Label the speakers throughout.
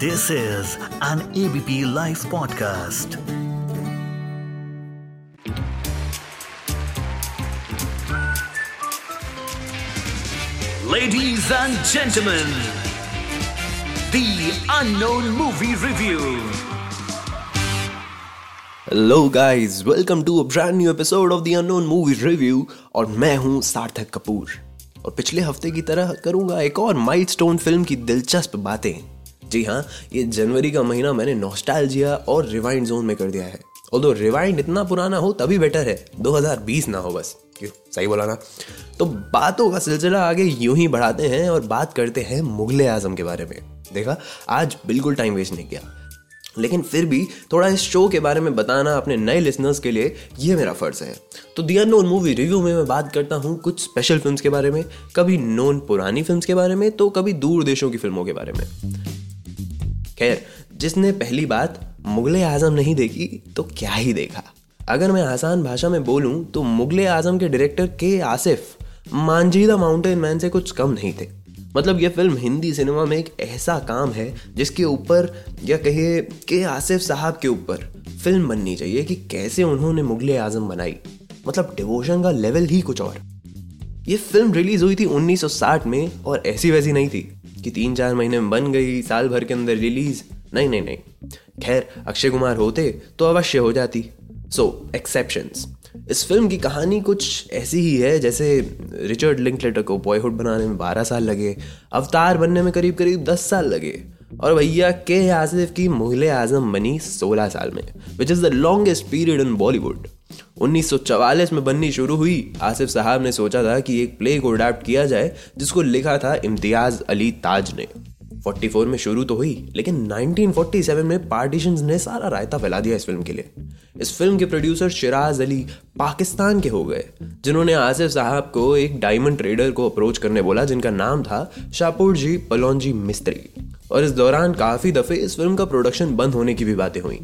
Speaker 1: This is an ABP Life podcast. Ladies and gentlemen, the unknown movie review.
Speaker 2: Hello guys welcome to a brand new episode of the unknown movie review और मैं हूँ सार्थक कपूर और पिछले हफ़्ते की तरह करूँगा एक और माइलस्टोन फ़िल्म की दिलचस्प बातें जी हाँ ये जनवरी का महीना मैंने नॉस्टैल्जिया और रिवाइंड जोन में कर दिया है। और दो रिवाइंड इतना पुराना हो, तभी बेटर है। 2020 ना हो बस। क्यों सही बोला ना। तो बातों का सिलसिला आगे यूँ ही बढ़ाते हैं और बात करते हैं मुगल आज़म के बारे में। देखा, आज बिल्कुल टाइम वेस्ट नहीं किया। लेकिन फिर भी थोड़ा इस शो के बारे में बताना अपने नए लिसनर्स के लिए, ये मेरा फ़र्ज़ है। तो दी अनोन मूवी रिव्यू में मैं बात करता हूँ कुछ स्पेशल फिल्म्स के बारे में, कभी नोन पुरानी फिल्म्स के बारे में तो कभी दूर देशों की फ़िल्मों के बारे में। खैर, जिसने पहली बात मुगल आज़म नहीं देखी तो क्या ही देखा? अगर मैं आसान भाषा में बोलूँ तो मुगल आज़म के डायरेक्टर के आसिफ मांझीदा माउंटेन मैन से कुछ कम नहीं थे। मतलब यह फ़िल्म हिंदी सिनेमा में एक ऐसा काम है, जिसके ऊपर, या कहिए, के आसिफ साहब के ऊपर फ़िल्म बननी चाहिए कि कैसे उन्होंने मुगल आज़म बनाई। मतलब डिवोशन का लेवल ही कुछ और। ये फ़िल्म रिलीज़ हुई थी 1960 में और ऐसी वैसी नहीं थी। कि तीन चार महीने में बन गई साल भर के अंदर रिलीज़। नहीं नहीं नहीं। खैर अक्षय कुमार होते तो अवश्य हो जाती। सो so, एक्सेप्शंस इस फ़िल्म की कहानी कुछ ऐसी ही है जैसे रिचर्ड लिंकलेटर को बॉयहुड बनाने में बारह साल लगे अवतार बनने में करीब करीब दस साल लगे और भैया के आसिफ की मुगल आज़म बनी सोलह साल में which is the longest period in Bollywood 1944 में बननी शुरू हुई। आसिफ साहब ने सोचा था कि एक प्ले को अडेप्ट किया जाए, जिसको लिखा था इम्तियाज़ अली ताज ने। 44 में शुरू तो हुई, लेकिन 1947 में पार्टीशन ने सारा रायता फैला दिया इस फ़िल्म के लिए। इस फ़िल्म के प्रोड्यूसर शिराज अली पाकिस्तान के हो गए, जिन्होंने आसिफ साहब को एक डायमंड ट्रेडर को अप्रोच करने बोला, जिनका नाम था शाहपुर जी पलौजी मिस्त्री। और इस दौरान काफ़ी दफे इस फ़िल्म का प्रोडक्शन बंद होने की भी बातें हुई।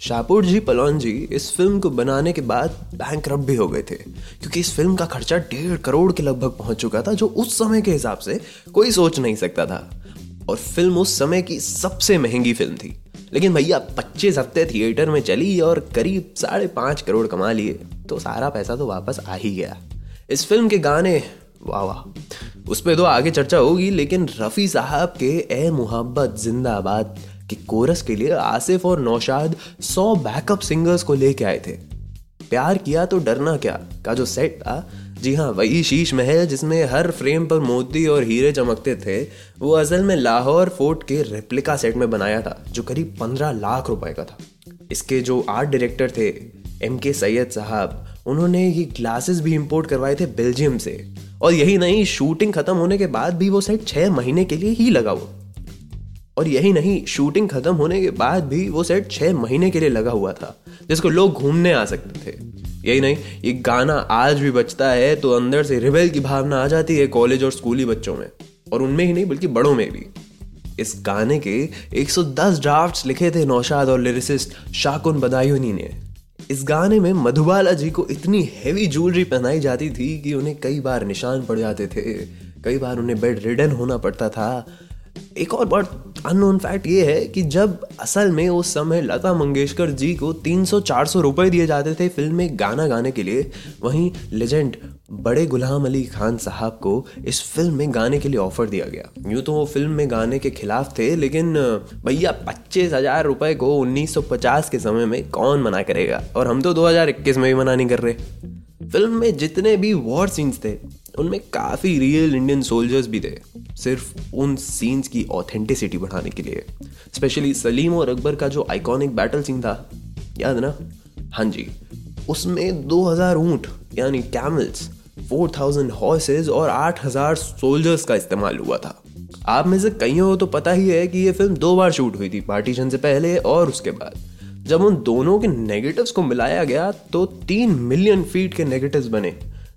Speaker 2: शाहपुर जी, पलौन जी, इस फ़िल्म को बनाने के बाद बैंक भी हो गए थे। क्योंकि इस फ़िल्म का खर्चा डेढ़ करोड़ के लगभग पहुँच चुका था, जो उस समय के हिसाब से कोई सोच नहीं सकता था। और फ़िल्म उस समय की सबसे महँगी फ़िल्म थी। लेकिन भैया, पच्चीस हफ़्ते थिएटर में चली और करीब साढ़े पाँच करोड़ कमा लिए तो सारा पैसा तो वापस आ ही गया। इस फ़िल्म के गाने, वाह वाह, उस पर तो आगे चर्चा होगी, लेकिन रफ़ी साहब के ए मोहब्बत जिंदाबाद के कोरस के लिए आसिफ और नौशाद सौ बैकअप सिंगर्स को लेके आए थे। प्यार किया तो डरना क्या? का जो सेट था? जी हाँ वही शीश महल जिसमें हर फ्रेम पर मोती और हीरे चमकते थे, वो असल में लाहौर फोर्ट के रेप्लिका सेट में बनाया था, जो करीब पंद्रह लाख रुपए का था। इसके जो आर्ट डायरेक्टर थे एम के सैयद साहब, उन्होंने ये ग्लासेस भी इंपोर्ट करवाए थे बेल्जियम से। और यही नहीं शूटिंग खत्म होने के बाद भी वो सेट छह महीने के लिए ही लगा हुआ। और यही नहीं शूटिंग खत्म होने के बाद भी वो सेट छह महीने के लिए लगा हुआ था, जिसको लोग घूमने आ सकते थे। यही नहीं, ये गाना आज भी बचता है तो अंदर से रिबेल की भावना आ जाती है कॉलेज और स्कूली बच्चों में, और उनमें ही नहीं, बल्कि बड़ों में भी। इस गाने के 110 ड्राफ्ट्स लिखे थे नौशाद और लिरिसिस्ट शाकुन बदायूनी ने। इस गाने में मधुबाला जी को इतनी हैवी ज्वेलरी पहनाई जाती थी कि उन्हें कई बार निशान पड़ जाते थे। कई बार उन्हें बेड रिडन होना पड़ता था। एक और बहुत अननोन फैक्ट ये है कि जब असल में उस समय लता मंगेशकर जी को 300-400 रुपए दिए जाते थे फ़िल्म में गाना गाने के लिए, वहीं लेजेंड बड़े गुलाम अली खान साहब को इस फ़िल्म में गाने के लिए ऑफ़र दिया गया। यूँ तो वो फ़िल्म में गाने के खिलाफ थे, लेकिन, भैया, पच्चीस हज़ार रुपए को 1950 के समय में कौन मना करेगा? और हम तो 2021 में भी मना नहीं कर रहे। फ़िल्म में जितने भी वॉर सीन्स थे उनमें काफ़ी रियल इंडियन सोल्जर्स भी थे, सिर्फ़ उन सीन्स की ऑथेंटिसिटी बढ़ाने के लिए। स्पेशली सलीम और अकबर का जो आइकॉनिक बैटल सीन था, याद ना? हाँ जी। उसमें 2000 ऊँट, यानी कैमल्स 4000 हॉर्सेस और 8000 सोल्जर्स का इस्तेमाल हुआ था। आप में से कईयों को तो पता ही है कि ये फ़िल्म दो बार शूट हुई थी पार्टीशन से पहले और उसके बाद। जब उन दोनों के नेगेटिव्स को मिलाया गया तो तीन मिलियन फीट के नेगेटिव्स बने।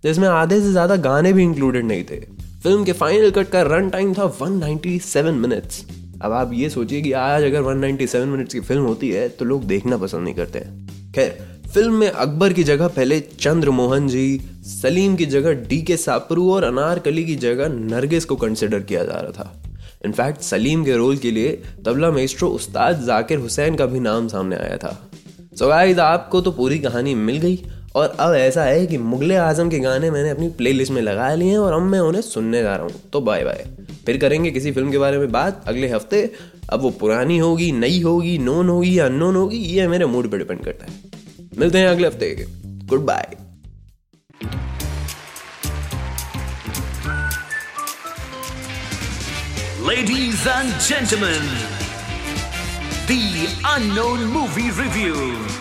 Speaker 2: जिसमें आधे से ज़्यादा गाने भी इंक्लूडेड नहीं थे। फ़िल्म के फाइनल कट का रन टाइम था 197 मिनट्स अब आप ये सोचिए कि आज अगर 197 मिनट्स की फ़िल्म होती है तो लोग देखना पसंद नहीं करते खैर फ़िल्म में अकबर की जगह पहले चंद्र मोहन जी, सलीम की जगह डी के सापरू और अनारकली की जगह नरगिस को कंसिडर किया जा रहा था। इनफैक्ट सलीम के रोल के लिए तबला मेस्ट्रो उस्ताद जाकिर हुसैन का भी नाम सामने आया था। सो गाइस आपको तो पूरी कहानी मिल गई। और अब ऐसा है कि मुगले आज़म के गाने मैंने अपनी प्लेलिस्ट में लगा लिए हैं और अब मैं उन्हें सुनने जा रहा हूँ। तो बाय बाय फिर करेंगे किसी फ़िल्म के बारे में बात अगले हफ़्ते। अब वो पुरानी होगी नई होगी नोन होगी या अननोन होगी ये मेरे मूड पर डिपेंड करता है। मिलते हैं अगले हफ़्ते goodbye
Speaker 1: Ladies and gentlemen, the Unknown Movie Review.